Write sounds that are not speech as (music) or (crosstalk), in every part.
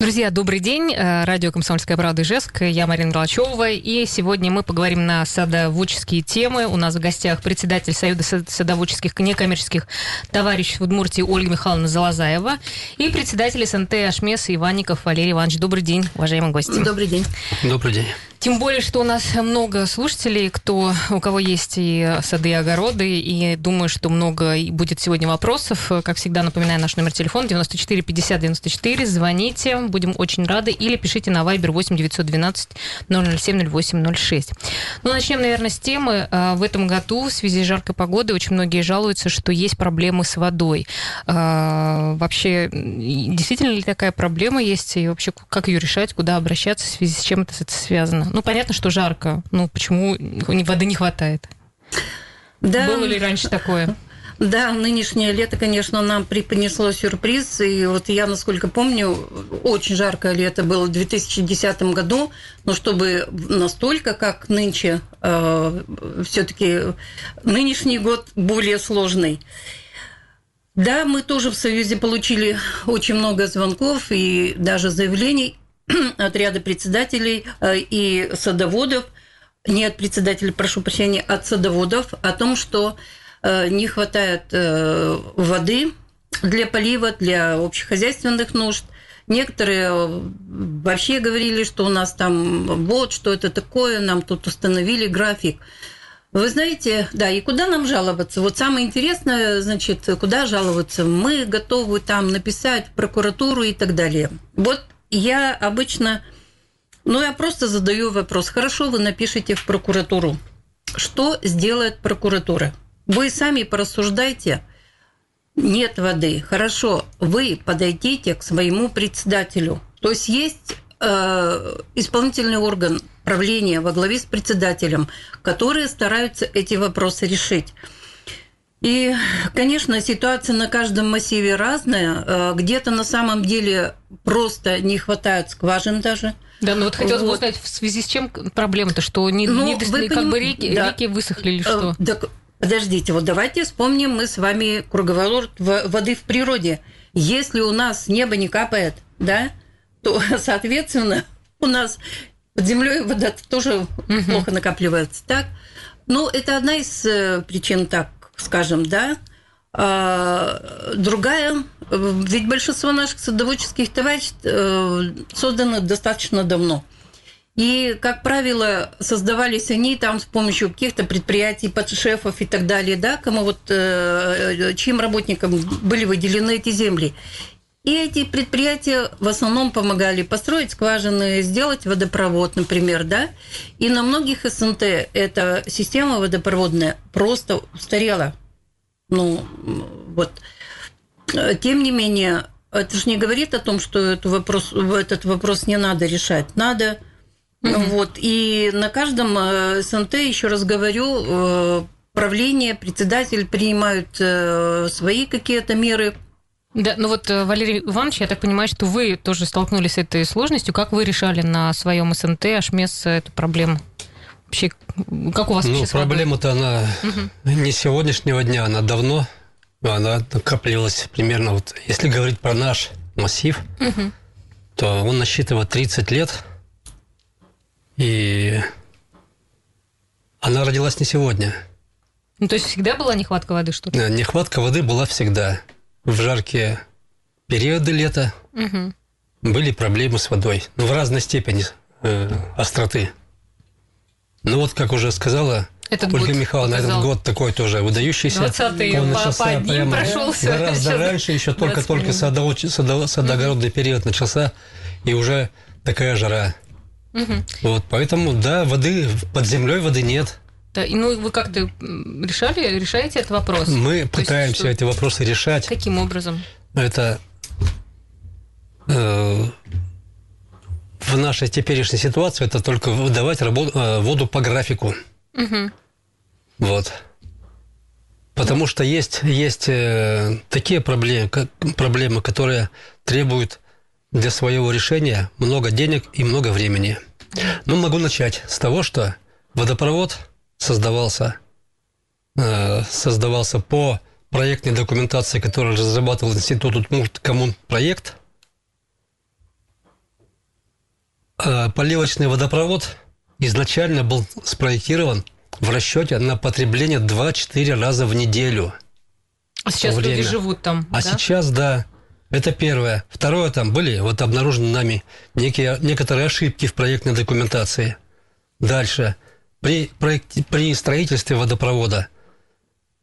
Друзья, добрый день. Э, радио «Комсомольская правда» Ижевск. Я Марина Голачева. И сегодня мы поговорим на садоводческие темы. У нас в гостях председатель Союза садоводческих некоммерческих товарищей в Удмуртии Ольга Михайловна Залазаева и председатель СНТ «Ашмес» Иванников Валерий Иванович. Добрый день, уважаемые гости. Добрый день. Добрый день. Тем более, что у нас много слушателей, кто, у кого есть и сады, и огороды, и думаю, что много будет сегодня вопросов. Как всегда, напоминаю, наш номер телефона 94 50 94. Звоните, будем очень рады. Или пишите на Viber 8 912 007 08 06. Ну, начнем, наверное, с темы. А, в этом году в связи с жаркой погодой очень многие жалуются, что есть проблемы с водой. А, вообще, действительно ли такая проблема есть? И вообще, как ее решать, куда обращаться, в связи с чем это связано? Ну, понятно, что жарко. Ну, почему воды не хватает? Да. Было ли раньше такое? Да, нынешнее лето, конечно, нам преподнесло сюрприз. И вот я, насколько помню, очень жаркое лето было в 2010 году. Но чтобы настолько, как нынче, э, все-таки нынешний год более сложный. Да, мы тоже в Союзе получили очень много звонков и даже заявлений (clears throat) от ряда председателей э, и садоводов, не от председателей, прошу прощения, от садоводов о том, что э, не хватает э, воды для полива, для общехозяйственных нужд. Некоторые вообще говорили, что у нас там вот, что это такое, нам тут установили график. Вы знаете, да, и куда нам жаловаться? Вот самое интересное, значит, куда жаловаться? Мы готовы там написать в прокуратуру и так далее. Вот я обычно, ну, я просто задаю вопрос. Хорошо, вы напишите в прокуратуру. Что сделает прокуратура? Вы сами порассуждайте. Нет воды. Хорошо, вы подойдите к своему председателю. То есть есть э, исполнительный орган правления во главе с председателем, которые стараются эти вопросы решить. И, конечно, ситуация на каждом массиве разная. Э, где-то на самом деле просто не хватает скважин даже. Да, ну вот хотелось вот. бы узнать, в связи с чем проблема-то, что не, ну, не вы как поним... бы реки, да. реки высохли или что? Э, так, подождите, вот давайте вспомним мы с вами круговорот воды в природе. Если у нас небо не капает, да, то, (laughs) соответственно, у нас под землей вода тоже угу. плохо накапливается. Так? Ну, это одна из э, причин так скажем, да. А, другая, ведь большинство наших садоводческих товариществ э, созданы достаточно давно. И, как правило, создавались они там с помощью каких-то предприятий, подшефов и так далее, да, кому вот, э, чьим работникам были выделены эти земли. И эти предприятия в основном помогали построить скважины, сделать водопровод, например, да. И на многих СНТ эта система водопроводная просто устарела. Ну, вот. Тем не менее, это же не говорит о том, что этот вопрос, этот вопрос не надо решать. Надо. Mm-hmm. Вот. И на каждом э, СНТ, еще раз говорю, э, правление, председатель принимают э, свои какие-то меры – да, ну вот, э, Валерий Иванович, я так понимаю, что вы тоже столкнулись с этой сложностью. Как вы решали на своем СНТ Ашмес эту проблему? Вообще, как у вас Ну, проблема-то она угу. не сегодняшнего дня, она давно, она накапливалась примерно, вот если говорить про наш массив, угу. то он насчитывает 30 лет, и она родилась не сегодня. Ну, то есть всегда была нехватка воды, что ли? Нехватка воды была всегда в жаркие периоды лета угу. были проблемы с водой, но в разной степени э, остроты. Ну вот, как уже сказала этот Ольга Михайловна, показал. этот год такой тоже выдающийся. 20-й он начался по одним прошелся. Гораздо раньше, еще только-только садо, садо, садогородный период начался, и уже такая жара. Угу. Вот, поэтому, да, воды, под землей воды нет. Да, и ну вы как-то решали, решаете этот вопрос? Мы То пытаемся есть, эти вопросы решать. Каким образом? Это э, в нашей теперешней ситуации это только выдавать работу, э, воду по графику. Угу. Вот. Потому что есть, есть э, такие проблемы, как, проблемы, которые требуют для своего решения много денег и много времени. Ну, могу начать с того, что водопровод создавался, э, создавался по проектной документации, которую разрабатывал Институт Удмурт проект. Э, поливочный водопровод изначально был спроектирован в расчете на потребление 2-4 раза в неделю. А сейчас время. люди живут там. А да? сейчас, да. Это первое. Второе, там были вот обнаружены нами некие, некоторые ошибки в проектной документации. Дальше. При, проекте, при строительстве водопровода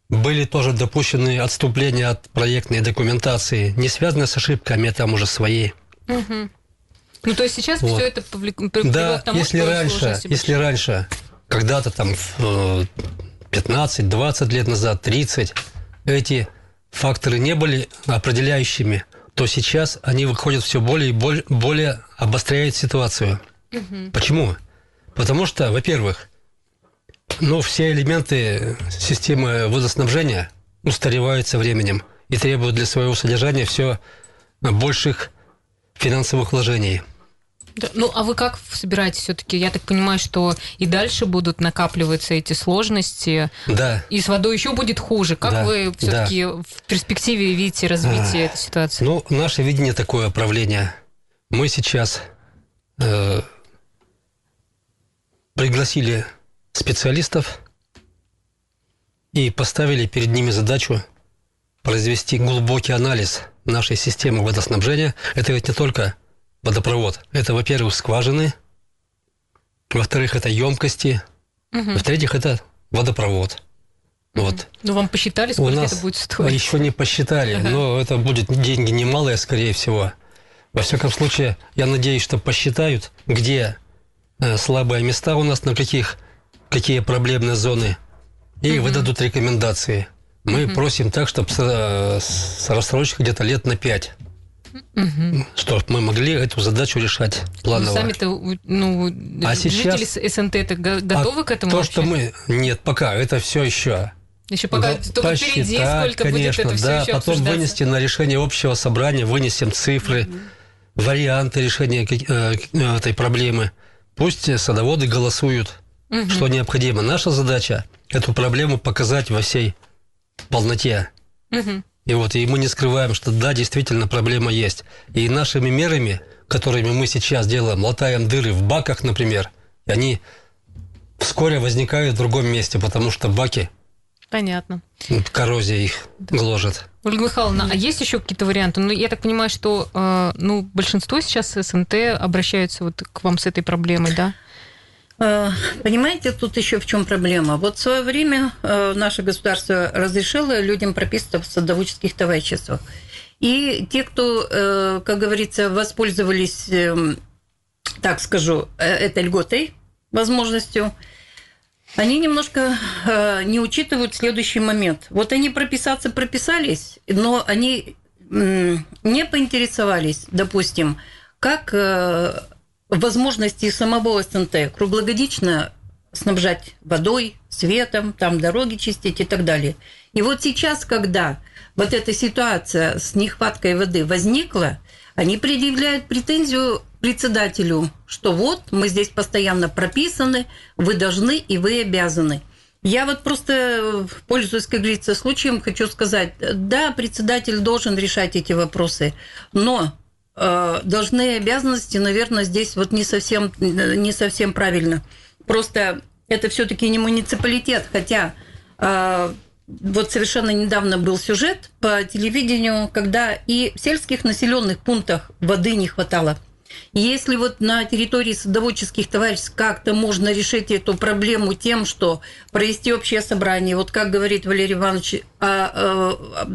были тоже допущены отступления от проектной документации, не связанные с ошибками, а там уже свои. Угу. Ну, то есть сейчас вот. все это приводит да, к тому, если что раньше, если раньше, когда-то там 15-20 э, лет назад, 30, эти факторы не были определяющими, то сейчас они выходят все более и более, более обостряют ситуацию. Угу. Почему? Потому что, во-первых, ну, все элементы системы водоснабжения устаревают со временем и требуют для своего содержания все больших финансовых вложений. Да, ну, а вы как собираетесь все-таки? Я так понимаю, что и дальше будут накапливаться эти сложности. Да. И с водой еще будет хуже. Как да, вы все-таки да. в перспективе видите развитие а, этой ситуации? Ну, наше видение такое правление. Мы сейчас э, пригласили специалистов и поставили перед ними задачу произвести глубокий анализ нашей системы водоснабжения. Это ведь не только водопровод. Это, во-первых, скважины, во-вторых, это емкости, угу. в-третьих, это водопровод. Угу. Вот. Ну, вам посчитали, сколько У нас это будет стоить? Еще не посчитали, ага. но это будет деньги немалые, скорее всего. Во всяком случае, я надеюсь, что посчитают, где э, слабые места у нас, на каких, какие проблемные зоны, и угу. выдадут рекомендации. Мы угу. просим так, чтобы с, э, с рассрочкой где-то лет на пять. Угу. Что мы могли эту задачу решать планово. Ну, сами-то, ну, а жители сейчас... СНТ это готовы а к этому? То, вообще? что мы... Нет, пока, это все еще. Еще пока да, только посчитать, впереди, сколько конечно, будет это да, все потом вынести на решение общего собрания, вынесем цифры, угу. варианты решения э, этой проблемы. Пусть садоводы голосуют, угу. что необходимо. Наша задача эту проблему показать во всей полноте. Угу. И вот и мы не скрываем, что да, действительно проблема есть. И нашими мерами, которыми мы сейчас делаем, латаем дыры в баках, например, они вскоре возникают в другом месте, потому что баки Понятно. Коррозия их да. гложет. Ольга Михайловна, а есть еще какие-то варианты? Ну, я так понимаю, что э, ну, большинство сейчас СНТ обращаются вот к вам с этой проблемой, да? Э, понимаете, тут еще в чем проблема? Вот в свое время э, наше государство разрешило людям прописываться в садоводческих товариществах. И те, кто, э, как говорится, воспользовались, эм, так скажу, этой льготой, возможностью, они немножко не учитывают следующий момент. Вот они прописаться прописались, но они не поинтересовались, допустим, как возможности самого СНТ круглогодично снабжать водой, светом, там дороги чистить и так далее. И вот сейчас, когда вот эта ситуация с нехваткой воды возникла, они предъявляют претензию председателю, что вот мы здесь постоянно прописаны, вы должны и вы обязаны. Я вот просто, пользуясь, как говорится, случаем, хочу сказать, да, председатель должен решать эти вопросы, но должны обязанности, наверное, здесь вот не совсем, не совсем правильно. Просто это все-таки не муниципалитет, хотя э, вот совершенно недавно был сюжет по телевидению, когда и в сельских населенных пунктах воды не хватало. Если вот на территории садоводческих товариществ как-то можно решить эту проблему тем, что провести общее собрание, вот как говорит Валерий Иванович, а, а,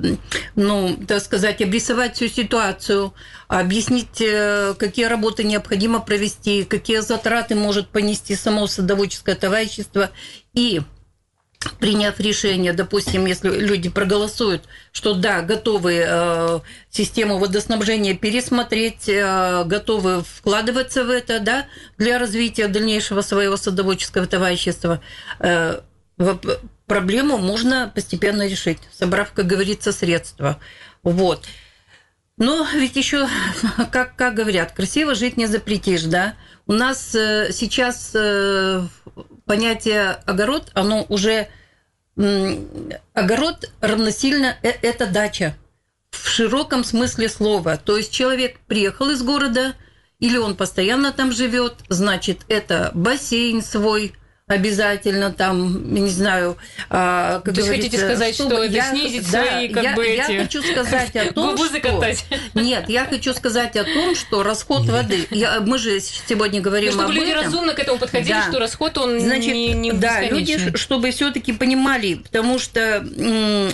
ну, так сказать, обрисовать всю ситуацию, объяснить, э, какие работы необходимо провести, какие затраты может понести само садоводческое товарищество и приняв решение, допустим, если люди проголосуют, что да, готовы э, систему водоснабжения пересмотреть, э, готовы вкладываться в это, да, для развития дальнейшего своего садоводческого товарищества, э, проблему можно постепенно решить, собрав, как говорится, средства. Вот. Но ведь еще, (laughs) как, как говорят, красиво жить не запретишь, да? У нас э, сейчас э, понятие огород, оно уже огород равносильно э, это дача в широком смысле слова. То есть человек приехал из города, или он постоянно там живет, значит, это бассейн свой, обязательно там, не знаю, а, как То хотите сказать, что это я, снизить да, свои, как я, бы, я эти... хочу сказать о (laughs) том, что... закатать. Нет, я хочу сказать о том, что расход воды... Я, мы же сегодня говорим ну, чтобы об люди этом. разумно к этому подходили, да. что расход, он Значит, не, не Да, люди, чтобы все таки понимали, потому что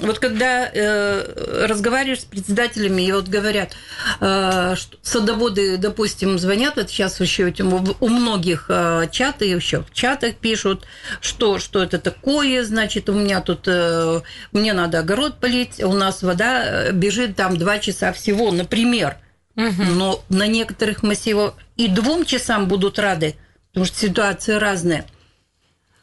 вот когда э, разговариваешь с председателями, и вот говорят, э, что садоводы, допустим, звонят, вот сейчас еще у многих э, чаты, еще в чатах пишут, пишут, что, что это такое, значит, у меня тут, э, мне надо огород полить, у нас вода э, бежит там два часа всего, например. Угу. Но на некоторых массивах и двум часам будут рады, потому что ситуации разные.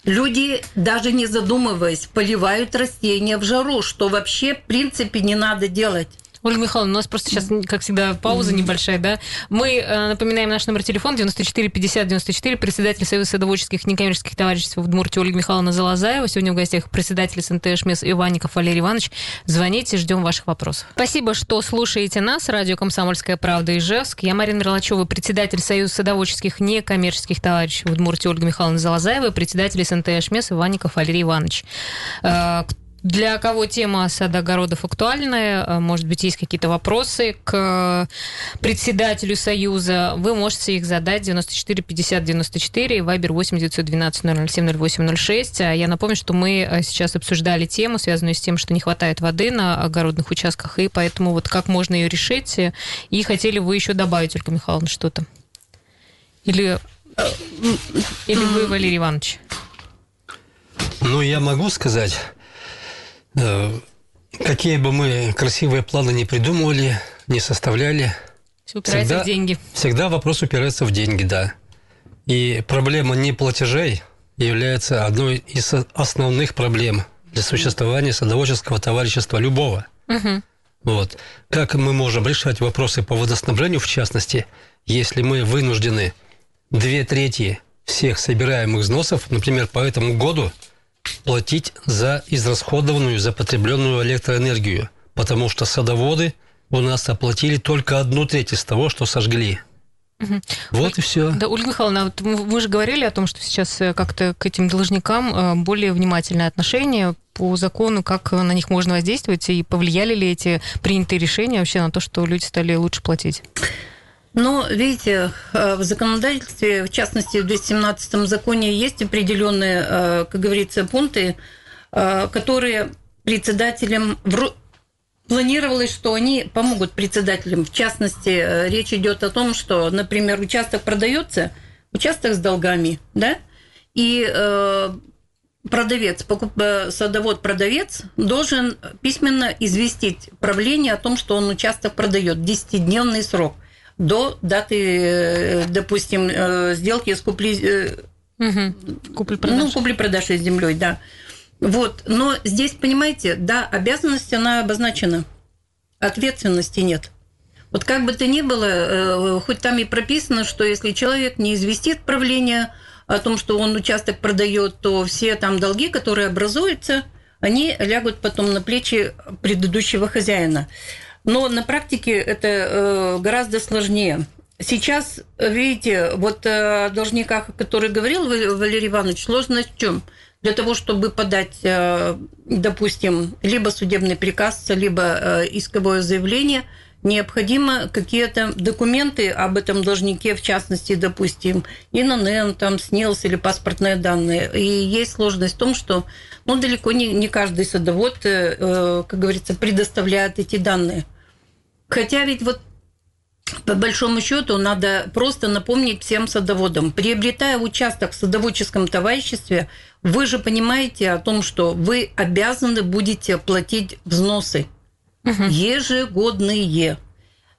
Люди, даже не задумываясь, поливают растения в жару, что вообще, в принципе, не надо делать. Ольга Михайловна, у нас просто сейчас, как всегда, пауза небольшая, да? Мы э, напоминаем наш номер телефона 94 50 94, председатель Союза садоводческих некоммерческих товариществ в Удмуртии Ольга Михайловна Залазаева. Сегодня в гостях председатель СНТ ШМЕС Иванников Валерий Иванович. Звоните, ждем ваших вопросов. Спасибо, что слушаете нас. Радио «Комсомольская правда» Ижевск. Я Марина Мерлачева, председатель Союза садоводческих некоммерческих товариществ в Удмуртии Ольга Михайловна Залазаева, председатель СНТ ШМЕС Иванников Валерий Иванович. Э, для кого тема садогородов актуальная, э, может быть, есть какие-то вопросы к председателю Союза, вы можете их задать 94 50 94, Вайбер 8 912 007 08 06. Я напомню, что мы э, сейчас обсуждали тему, связанную с тем, что не хватает воды на огородных участках, и поэтому вот как можно ее решить, и хотели вы еще добавить, Ольга Михайловна, что-то? Или, или вы, Валерий Иванович? Ну, я могу сказать, Какие бы мы красивые планы не придумывали, не составляли, Все упирается всегда, в деньги. Всегда вопрос упирается в деньги, да. И проблема неплатежей является одной из основных проблем для существования садоводческого товарищества любого. Угу. Вот. Как мы можем решать вопросы по водоснабжению, в частности, если мы вынуждены две трети всех собираемых взносов, например, по этому году – платить за израсходованную, за потребленную электроэнергию, потому что садоводы у нас оплатили только одну треть из того, что сожгли. Угу. Вот Оль... и все. Да, Ольга Михайловна, вот вы же говорили о том, что сейчас э, как-то к этим должникам э, более внимательное отношение по закону, как на них можно воздействовать, и повлияли ли эти принятые решения вообще на то, что люди стали лучше платить? Но, видите, э, в законодательстве, в частности, в 217 законе есть определенные, э, как говорится, пункты, э, которые председателям планировалось, что они помогут председателям. В частности, речь идет о том, что, например, участок продается, участок с долгами, да, и продавец, покуп... садовод-продавец должен письменно известить правление о том, что он участок продает. 10-дневный срок до даты, э, допустим, э, сделки с купли... Угу. Купли-продаж. Ну, купли-продажи с землей, да. Вот. Но здесь, понимаете, да, обязанность, она обозначена. Ответственности нет. Вот как бы то ни было, хоть там и прописано, что если человек не известит правление о том, что он участок продает, то все там долги, которые образуются, они лягут потом на плечи предыдущего хозяина. Но на практике это э, гораздо сложнее. Сейчас, видите, вот о должниках, о которых говорил Валерий Иванович, сложность в чем? Для того, чтобы подать, э, допустим, либо судебный приказ, либо э, исковое заявление, необходимо какие-то документы об этом должнике, в частности, допустим, ИНН, там, СНИЛС или паспортные данные. И есть сложность в том, что ну, далеко не, не каждый садовод, как говорится, предоставляет эти данные. Хотя ведь вот по большому счету надо просто напомнить всем садоводам, приобретая участок в садоводческом товариществе, вы же понимаете о том, что вы обязаны будете платить взносы угу. ежегодные.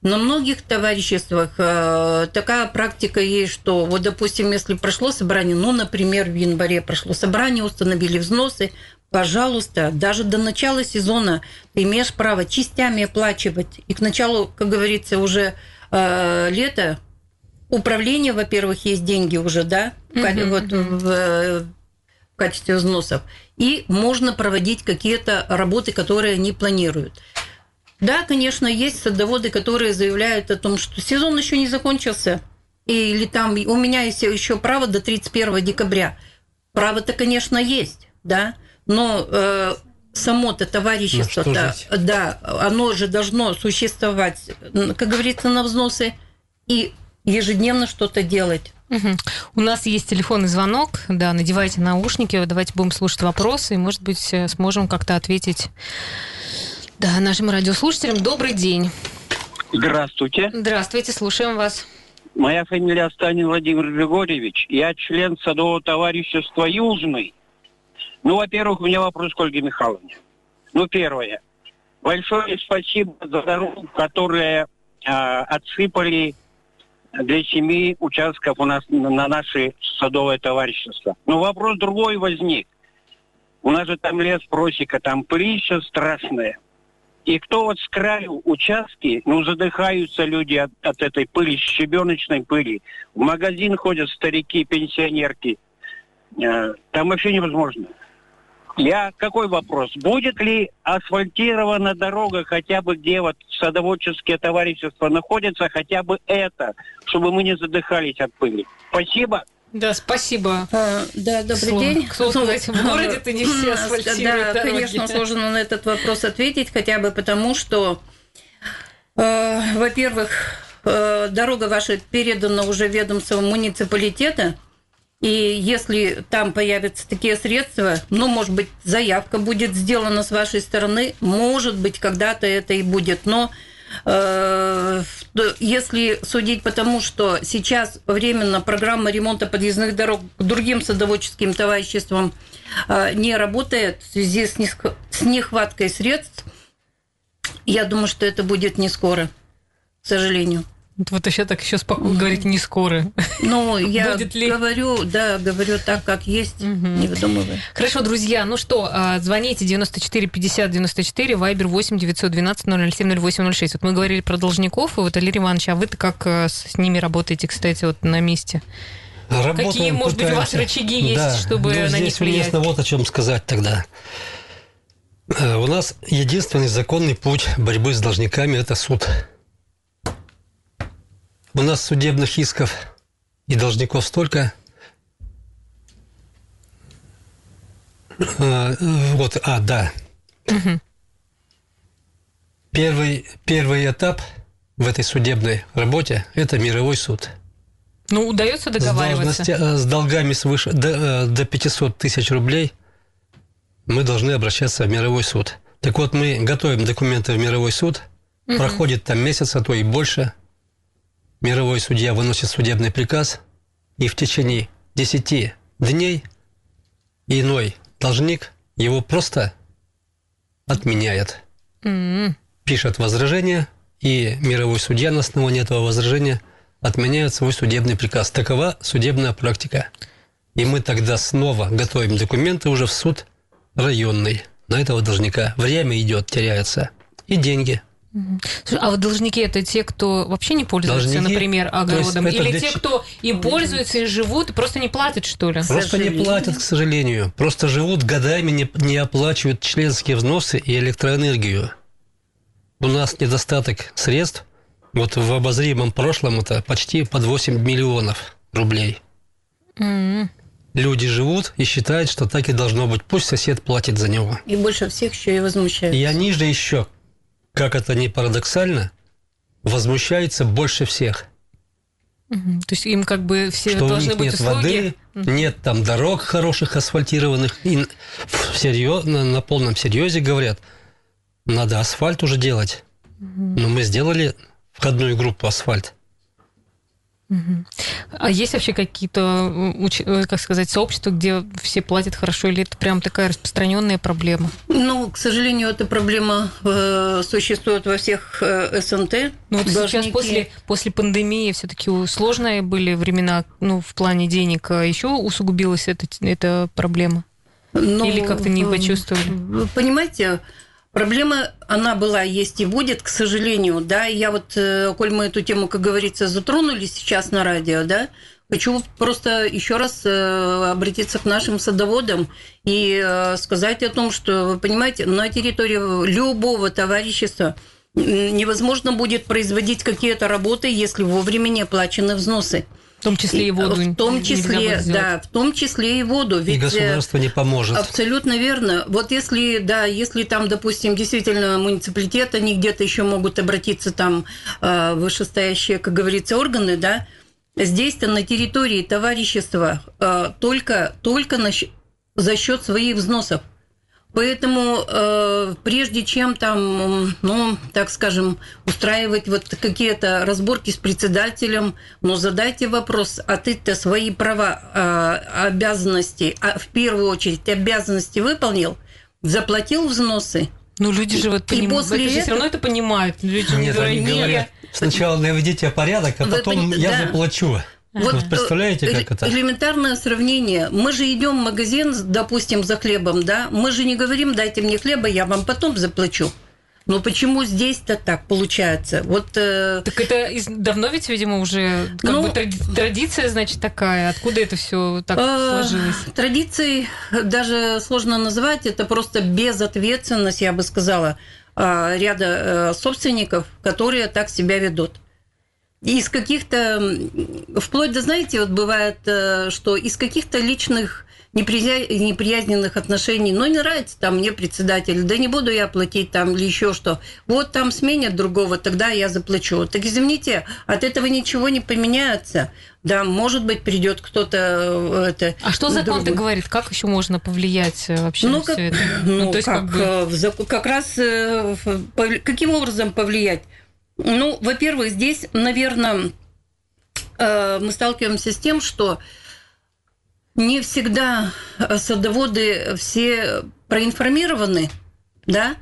На многих товариществах э, такая практика есть, что вот, допустим, если прошло собрание, ну, например, в январе прошло собрание, установили взносы, пожалуйста, даже до начала сезона ты имеешь право частями оплачивать. И к началу, как говорится, уже э, лето, управление, во-первых, есть деньги уже, да, mm-hmm. вот в, в качестве взносов. И можно проводить какие-то работы, которые они планируют. Да, конечно, есть садоводы, которые заявляют о том, что сезон еще не закончился, или там у меня есть еще право до 31 декабря. Право-то, конечно, есть, да, но э, само-то товарищество, ну, да, да, оно же должно существовать, как говорится, на взносы и ежедневно что-то делать. Угу. У нас есть телефонный звонок, да, надевайте наушники, давайте будем слушать вопросы, и, может быть, э, сможем как-то ответить да, нашим радиослушателям. Добрый день. Здравствуйте. Здравствуйте, слушаем вас. Моя фамилия Станин Владимир Григорьевич. Я член садового товарищества «Южный». Ну, во-первых, у меня вопрос к Ольге Михайловне. Ну, первое. Большое спасибо за дорогу, которые э, отсыпали для семи участков у нас на наше садовое товарищество. Но вопрос другой возник. У нас же там лес просека, там прища страшная. И кто вот с краю участки, ну, задыхаются люди от, от этой пыли, щебеночной пыли. В магазин ходят старики, пенсионерки. Э, там вообще невозможно. Я какой вопрос? Будет ли асфальтирована дорога хотя бы где вот садоводческие товарищества находятся, хотя бы это, чтобы мы не задыхались от пыли? Спасибо. Да, спасибо. А, да, добрый Слов, день. Кто сказать, (laughs) в городе-то не все асфальтируют Да, дороги. конечно, сложно на этот вопрос ответить, хотя бы потому, что, э, во-первых, э, дорога ваша передана уже ведомству муниципалитета, и если там появятся такие средства, ну, может быть, заявка будет сделана с вашей стороны, может быть, когда-то это и будет, но если судить по тому, что сейчас временно программа ремонта подъездных дорог другим садоводческим товариществам э, не работает в связи с нехваткой средств, я думаю, что это будет не скоро, к сожалению. Вот еще так еще спокойно говорить не скоро. Ну, (laughs) я Будет ли... говорю, да, говорю так, как есть, угу. не выдумывай. Хорошо, друзья, ну что, а, звоните 94 50 94, вайбер 8 912 007 0806. Вот мы говорили про должников, и вот, Алирий Иванович, а вы-то как э, с ними работаете, кстати, вот на месте? Работаем, Какие, может пытаемся. быть, у вас рычаги есть, да. чтобы ну, на них влиять? Здесь вот о чем сказать тогда. Э, у нас единственный законный путь борьбы с должниками – это суд. У нас судебных исков и должников столько. А, вот, а, да. Угу. Первый, первый этап в этой судебной работе – это мировой суд. Ну, удается договариваться? С, с долгами свыше до, до 500 тысяч рублей мы должны обращаться в мировой суд. Так вот, мы готовим документы в мировой суд, угу. проходит там месяц, а то и больше – мировой судья выносит судебный приказ, и в течение 10 дней иной должник его просто отменяет. Mm-hmm. Пишет возражение, и мировой судья на основании этого возражения отменяет свой судебный приказ. Такова судебная практика. И мы тогда снова готовим документы уже в суд районный на этого должника. Время идет, теряется. И деньги – а вот должники это те, кто вообще не пользуются, должники, например, огородом, или для... те, кто и пользуются, и живут, и просто не платят, что ли? Просто не платят, к сожалению. Просто живут годами, не, не оплачивают членские взносы и электроэнергию. У нас недостаток средств. Вот в обозримом прошлом это почти под 8 миллионов рублей. Mm-hmm. Люди живут и считают, что так и должно быть. Пусть сосед платит за него. И больше всех еще и возмущаются. И они же еще как это ни парадоксально, возмущается больше всех. Угу. То есть им как бы все что должны у них быть нет услуги? воды, угу. нет там дорог хороших асфальтированных. И всерьез, на, на полном серьезе говорят, надо асфальт уже делать. Угу. Но мы сделали входную группу асфальт. А есть вообще какие-то, э, как сказать, сообщества, где все платят хорошо, или это прям такая распространенная проблема? Ну, к сожалению, эта проблема э, существует во всех э, СНТ. Ну, вот Должники... сейчас после, после пандемии все-таки сложные были времена, ну, в плане денег, а еще усугубилась эта, эта проблема? Ну, или как-то не почувствовали? Понимаете, Проблема, она была, есть и будет, к сожалению, да. Я вот, э, коль мы эту тему, как говорится, затронули сейчас на радио, да, хочу просто еще раз э, обратиться к нашим садоводам и э, сказать о том, что, вы понимаете, на территории любого товарищества невозможно будет производить какие-то работы, если вовремя не оплачены взносы. В том числе и воду. В том числе, да, в том числе и воду. Ведь и государство не поможет. Абсолютно верно. Вот если, да, если там, допустим, действительно муниципалитет, они где-то еще могут обратиться там э, вышестоящие, как говорится, органы, да, здесь-то на территории товарищества э, только, только на, за счет своих взносов. Поэтому э, прежде чем там, ну, так скажем, устраивать вот какие-то разборки с председателем, ну, задайте вопрос, а ты-то свои права, э, обязанности, а в первую очередь обязанности выполнил, заплатил взносы, ну, люди же вот понимают, после этого... все равно это понимают. Люди Нет, не они говорят, сначала наведите порядок, а потом Вы, я да. заплачу. Вот, вот представляете, как это? Элементарное сравнение. Мы же идем в магазин, допустим, за хлебом, да? Мы же не говорим, дайте мне хлеба, я вам потом заплачу. Но почему здесь-то так получается? Вот, э... Так это давно ведь, видимо, уже как ну, бы тради традиция, значит, такая. Откуда это все так э, сложилось? Традицией даже сложно назвать. Это просто безответственность, я бы сказала, э, ряда э, собственников, которые так себя ведут из каких-то, вплоть до, знаете, вот бывает, э, что из каких-то личных неприязненных отношений, но не нравится там мне председатель, да не буду я платить там или еще что. Вот там сменят другого, тогда я заплачу. Так извините, от этого ничего не поменяется. Да, может быть, придет кто-то э, это. А что закон-то говорит? Как еще можно повлиять э, вообще ну, на как, все это? Ну, ну то есть как, как, бы... как раз каким образом повлиять? Ну, во-первых, здесь, наверное, э, мы сталкиваемся с тем, что не всегда садоводы все проинформированы, да,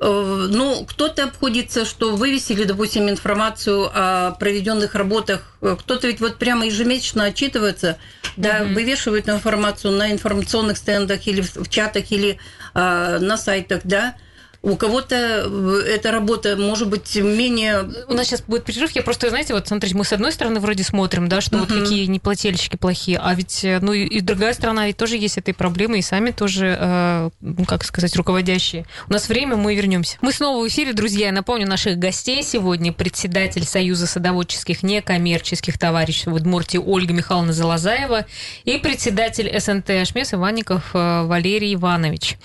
э, ну, кто-то обходится, что вывесили, допустим, информацию о проведенных работах. Кто-то ведь вот прямо ежемесячно отчитывается, да, вывешивают информацию на информационных стендах или в чатах, или э, на сайтах, да. У кого-то э, эта работа может быть менее... У нас сейчас будет перерыв. Я просто, знаете, вот смотрите, мы с одной стороны вроде смотрим, да, что uh-huh. вот какие неплательщики плохие, а ведь, э, ну и другая сторона ведь тоже есть этой проблемы, и сами тоже, э, ну, как сказать, руководящие. У нас время, мы вернемся. Мы снова в эфире, друзья. Я напомню наших гостей сегодня. Председатель Союза садоводческих некоммерческих товарищей в Удмуртии Ольга Михайловна Залазаева и председатель СНТ Ашмес Иванников Валерий Иванович.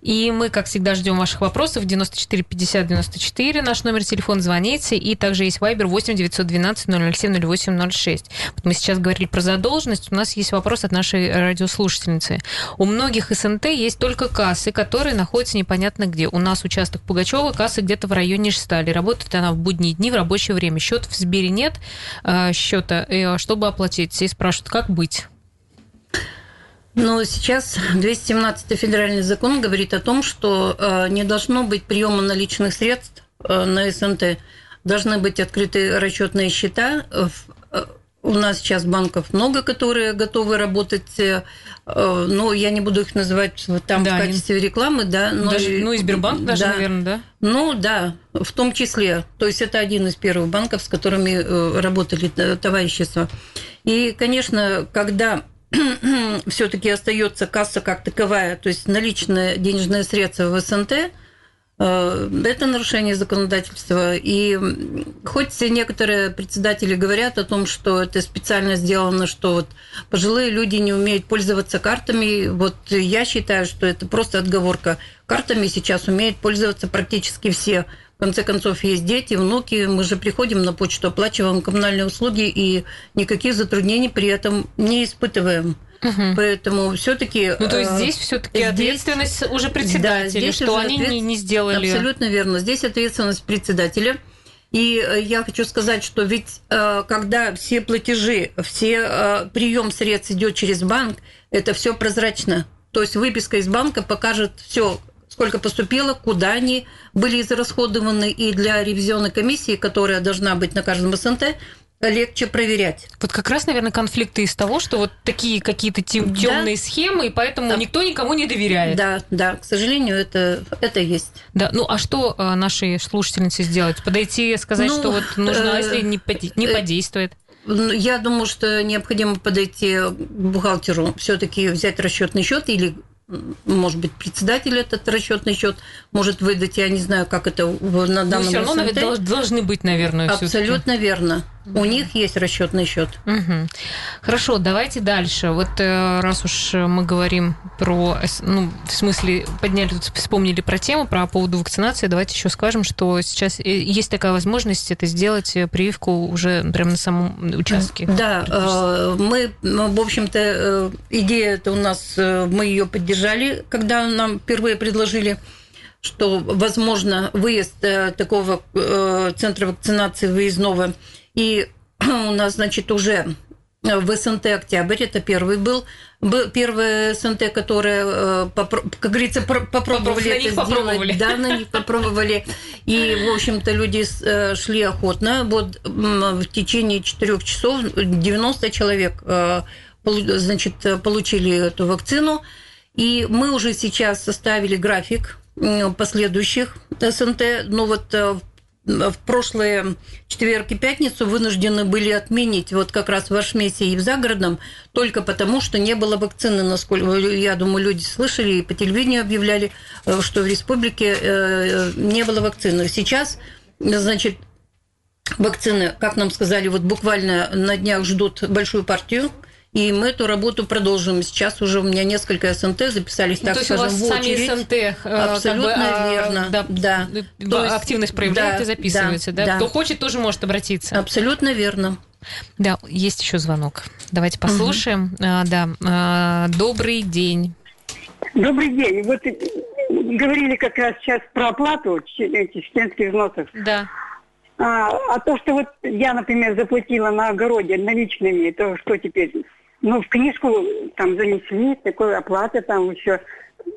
И мы, как всегда, ждем ваших вопросов вопросов 94 50 94, наш номер телефона, звоните, и также есть Вайбер 8 912 007 08 06. Вот мы сейчас говорили про задолженность, у нас есть вопрос от нашей радиослушательницы. У многих СНТ есть только кассы, которые находятся непонятно где. У нас участок Пугачева, касса где-то в районе Штали. Работает она в будние дни в рабочее время. Счет в Сбере нет, э, счета, э, чтобы оплатить. И спрашивают, как быть? Но сейчас 217 федеральный закон говорит о том, что э, не должно быть приема наличных средств э, на СНТ. Должны быть открыты расчетные счета. Э, у нас сейчас банков много, которые готовы работать, но я не буду их называть там да, в качестве рекламы, да. Но даже, ну и Сбербанк даже, да. наверное, да? Ну да, в том числе. То есть это один из первых банков, с которыми работали товарищества. И, конечно, когда (clears throat) все-таки остается касса как таковая, то есть наличные денежные средства в СНТ, э, это нарушение законодательства. И хоть некоторые председатели говорят о том, что это специально сделано, что вот пожилые люди не умеют пользоваться картами, вот я считаю, что это просто отговорка. Картами сейчас умеют пользоваться практически все в конце концов, есть дети, внуки. Мы же приходим на почту, оплачиваем коммунальные услуги и никаких затруднений при этом не испытываем. Угу. Поэтому все-таки. Ну, то есть э, здесь все-таки ответственность уже председателя, да, здесь что уже они ответ... не, не сделали. Абсолютно верно. Здесь ответственность председателя. И э, я хочу сказать, что ведь э, когда все платежи, все прием средств идет через банк, это все прозрачно. То есть выписка из банка покажет все, сколько поступило, куда они были израсходованы, и для ревизионной комиссии, которая должна быть на каждом СНТ, легче проверять. Вот как раз, наверное, конфликты из того, что вот такие какие-то темные да. схемы, и поэтому да. никто никому не доверяет. Да, да, к сожалению, это, это есть. Да, ну а что э, нашей слушательнице сделать? Подойти, сказать, ну, что вот нужно, а если не, не э, подействует? Ну, я думаю, что необходимо подойти к бухгалтеру, все-таки взять расчетный счет или может быть, председатель этот расчетный счет может выдать. Я не знаю, как это на данном Но все равно должны быть, наверное, Абсолютно верно. У них есть расчетный счет. Угу. Хорошо, давайте дальше. Вот э, раз уж мы говорим про, ну, в смысле, подняли, вспомнили про тему, про поводу вакцинации, давайте еще скажем, что сейчас э, есть такая возможность это сделать э, прививку уже прямо на самом участке. Да, мы, в общем-то, идея это у нас, мы ее поддержали, когда нам впервые предложили что возможно выезд такого центра вакцинации выездного и (clears throat) у нас, значит, уже в СНТ «Октябрь», это первый был, первый СНТ, который, э, как говорится, попробовали это сделать. Попробовали. Да, на них попробовали. И, в общем-то, люди э, шли охотно. Вот в течение четырех часов 90 человек э, значит, получили эту вакцину. И мы уже сейчас составили график последующих СНТ. Но вот в в прошлые четверг и пятницу вынуждены были отменить вот как раз в Ашмете и в Загородном только потому, что не было вакцины, насколько, я думаю, люди слышали и по телевидению объявляли, э, что в республике э, не было вакцины. Сейчас, значит, вакцины, как нам сказали, вот буквально на днях ждут большую партию и мы эту работу продолжим. Сейчас уже у меня несколько СНТ записались, ну, так то скажем, есть у вас в очередь. сами СНТ э, Абсолютно как бы, а, верно. Да, да. То есть, активность проявляет да, и записывается, да, да? Кто хочет, тоже может обратиться. Абсолютно верно. Да, есть еще звонок. Давайте послушаем. Угу. А, да, а, добрый день. Добрый день. Вот говорили как раз сейчас про оплату членских взносов. Да. А, а то, что вот я, например, заплатила на огороде наличными, то что теперь? Ну, в книжку там занесли, такой оплата там еще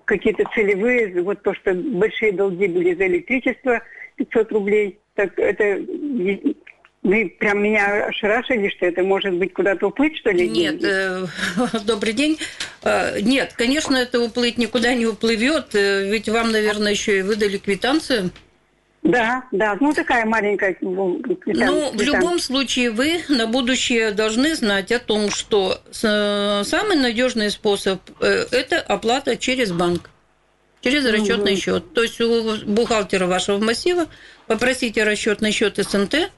какие-то целевые, вот то, что большие долги были за электричество, 500 рублей, так это вы прям меня ошарашили, что это может быть куда-то уплыть, что ли? Нет, э, (laughs) добрый день. Э, нет, конечно, это уплыть никуда не уплывет, э, ведь вам, наверное, еще и выдали квитанцию. Да, да, ну такая маленькая. Ну, ну в любом случае вы на будущее должны знать о том, что э, самый надежный способ э, это оплата через банк, через расчетный угу. счет. То есть у бухгалтера вашего массива попросите расчетный счет СНТ.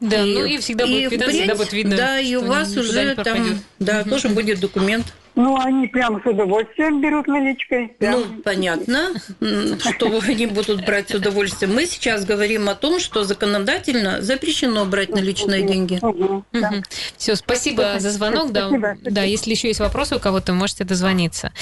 Да, и, ну и всегда будет, и квитанция, всегда будет видно. Да, и у вас уже там, да, угу. тоже будет документ. Ну, они прям с удовольствием берут наличкой. Прям. Ну, понятно, что они будут брать с удовольствием. Мы сейчас говорим о том, что законодательно запрещено брать наличные деньги. Угу, да. Все, спасибо за звонок. Да, спасибо, да, если еще есть вопросы у кого-то, можете дозвониться.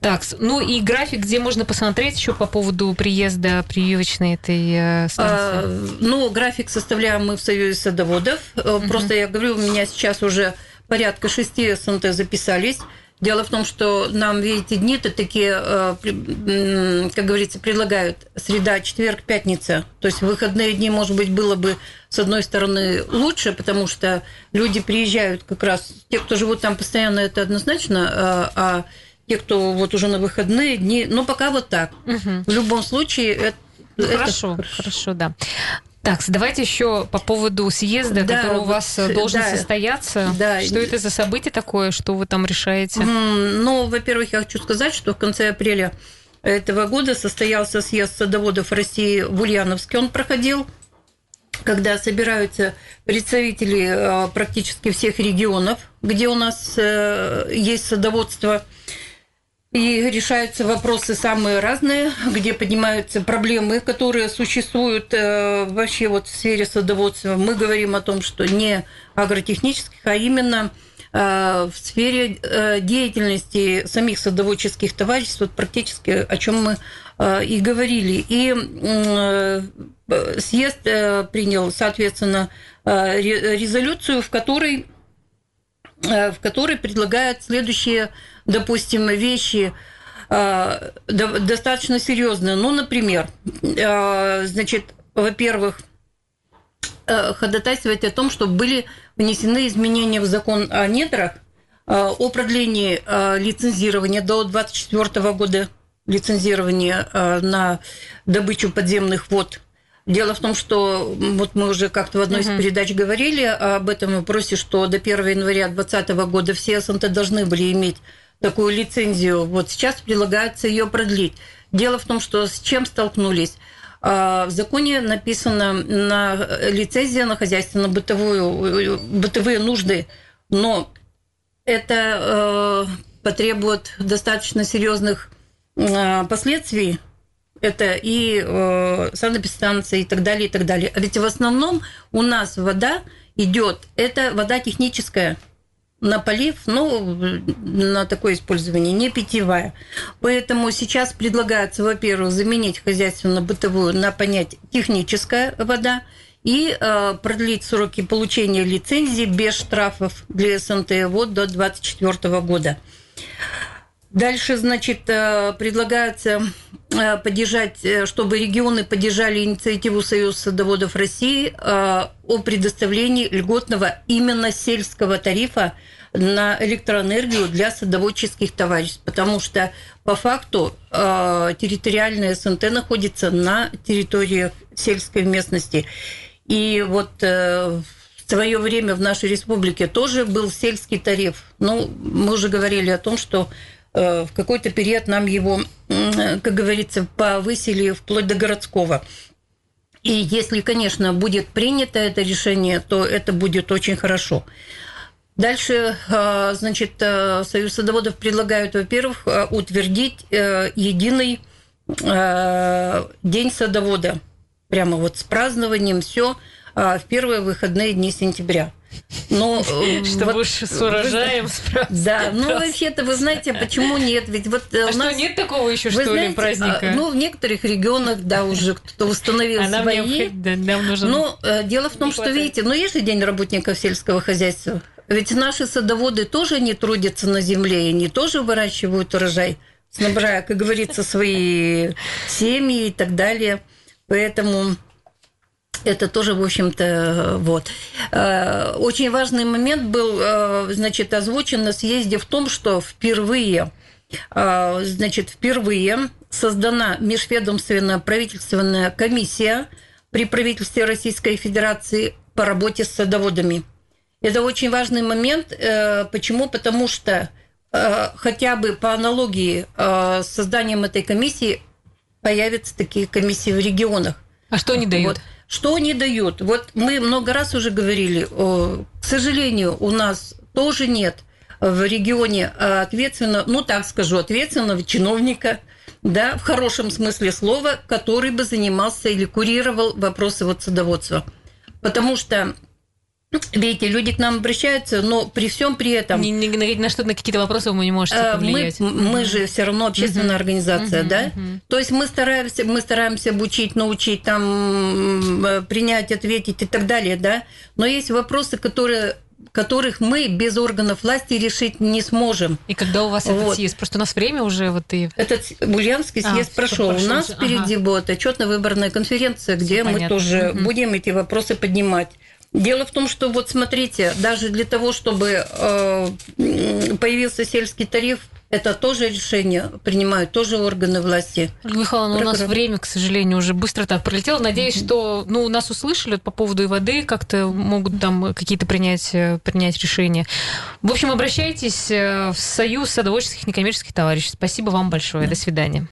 Так, ну и график, где можно посмотреть еще по поводу приезда прививочной этой э, станции? А, ну, график составляем мы в Союзе садоводов. Угу. Просто я говорю, у меня сейчас уже порядка шести СНТ записались. Дело в том, что нам, видите, дни-то такие, э, как говорится, предлагают среда, четверг, пятница. То есть выходные дни, может быть, было бы с одной стороны лучше, потому что люди приезжают как раз, те, кто живут там постоянно, это однозначно, а, а те, кто вот уже на выходные дни, ну пока вот так. Угу. В любом случае это ну, хорошо, это... хорошо, да. Так, давайте еще по поводу съезда, да, который у вас вот, должен да, состояться. Да. Что это за событие такое, что вы там решаете? Ну, во-первых, я хочу сказать, что в конце апреля этого года состоялся съезд садоводов России в Ульяновске. Он проходил когда собираются представители э, практически всех регионов, где у нас э, есть садоводство. И решаются вопросы самые разные, где поднимаются проблемы, которые существуют э, вообще вот в сфере садоводства. Мы говорим о том, что не агротехнических, а именно в сфере деятельности самих садоводческих товариществ, вот практически о чем мы и говорили. И съезд принял, соответственно, резолюцию, в которой в которой предлагают следующие, допустим, вещи достаточно серьезные. Ну, например, значит, во-первых, Э, ходатайствовать о том, чтобы были внесены изменения в закон о недрах э, о продлении э, лицензирования до 2024 года лицензирования на добычу подземных вод. Дело в том, что вот мы уже как-то в одной из передач говорили об этом вопросе, что до 1 января 2020 года все СНТ должны были иметь такую лицензию. Вот сейчас предлагается ее продлить. Дело в том, что с чем столкнулись? А, в законе написано на лицензия на хозяйственно-бытовую бытовые нужды, но это э, потребует достаточно серьезных э, последствий. Это и э, санэпидстанции и так далее, и так далее. А ведь в основном у нас вода идет, это вода техническая – на полив, ну, на такое использование, не питьевая. Поэтому сейчас предлагается, во-первых, заменить хозяйственно-бытовую на понятие техническая вода и э, продлить сроки получения лицензии без штрафов для СНТ вот до 2024 года. Дальше, значит, э, предлагается э, поддержать, э, чтобы регионы поддержали инициативу Союза садоводов России о предоставлении льготного именно сельского тарифа на электроэнергию для садоводческих товариществ, потому что по факту территориальная СНТ находится на территории сельской местности. И вот в свое время в нашей республике тоже был сельский тариф. Ну, мы уже говорили о том, что в какой-то период нам его, как говорится, повысили вплоть до городского. И если, конечно, будет принято это решение, то это будет очень хорошо. Дальше, а, значит, а, Союз садоводов предлагают, во-первых, утвердить э, единый день садовода. Прямо вот с празднованием все в первые выходные дни сентября. Ну, (laughs) что вот, с урожаем справиться. Да, ну вообще-то, вы знаете, почему нет? Ведь вот а у нас, что, нет такого еще, что знаете, ли, праздника? Ну, в некоторых регионах, да, уже кто-то установил а свои. Нам, нам нужен... Но э, дело в том, что, видите, ну, есть же День работников сельского хозяйства. Ведь наши садоводы тоже не трудятся на земле, и они тоже выращивают урожай, снабжая, как говорится, свои семьи и так далее. Поэтому это тоже, в общем-то, вот. Э, очень важный момент был, э, значит, озвучен на съезде в том, что впервые, э, значит, впервые создана межведомственная правительственная комиссия при правительстве Российской Федерации по работе с садоводами – это очень важный момент. Почему? Потому что хотя бы по аналогии с созданием этой комиссии появятся такие комиссии в регионах. А что они дают? Вот. Что они дают? Вот мы много раз уже говорили, к сожалению, у нас тоже нет в регионе ответственного, ну так скажу, ответственного чиновника, да, в хорошем смысле слова, который бы занимался или курировал вопросы вот садоводства. Потому что Видите, люди к нам обращаются, но при всем при этом... Не, не, на, на что на какие-то вопросы вы не можете э, повлиять. Мы, мы же все равно общественная uh-huh. организация, uh-huh. да? Uh-huh. То есть мы стараемся, мы стараемся обучить, научить, там, э, принять, ответить и так далее, да? Но есть вопросы, которые которых мы без органов власти решить не сможем. И когда у вас вот. этот съезд? Просто у нас время уже вот и... Этот Бульянский а, съезд а, прошел. У нас уже. впереди ага. будет отчетно-выборная конференция, где Понятно. мы тоже угу. будем эти вопросы поднимать. Дело в том, что вот смотрите, даже для того, чтобы э, появился сельский тариф, это тоже решение принимают тоже органы власти. Ольга Михайловна, у нас время, к сожалению, уже быстро так пролетело. Надеюсь, что ну, нас услышали по поводу и воды, как-то могут там какие-то принять, э, принять решения. В общем, обращайтесь э, в Союз садоводческих некоммерческих товариществ. Спасибо вам большое. До свидания.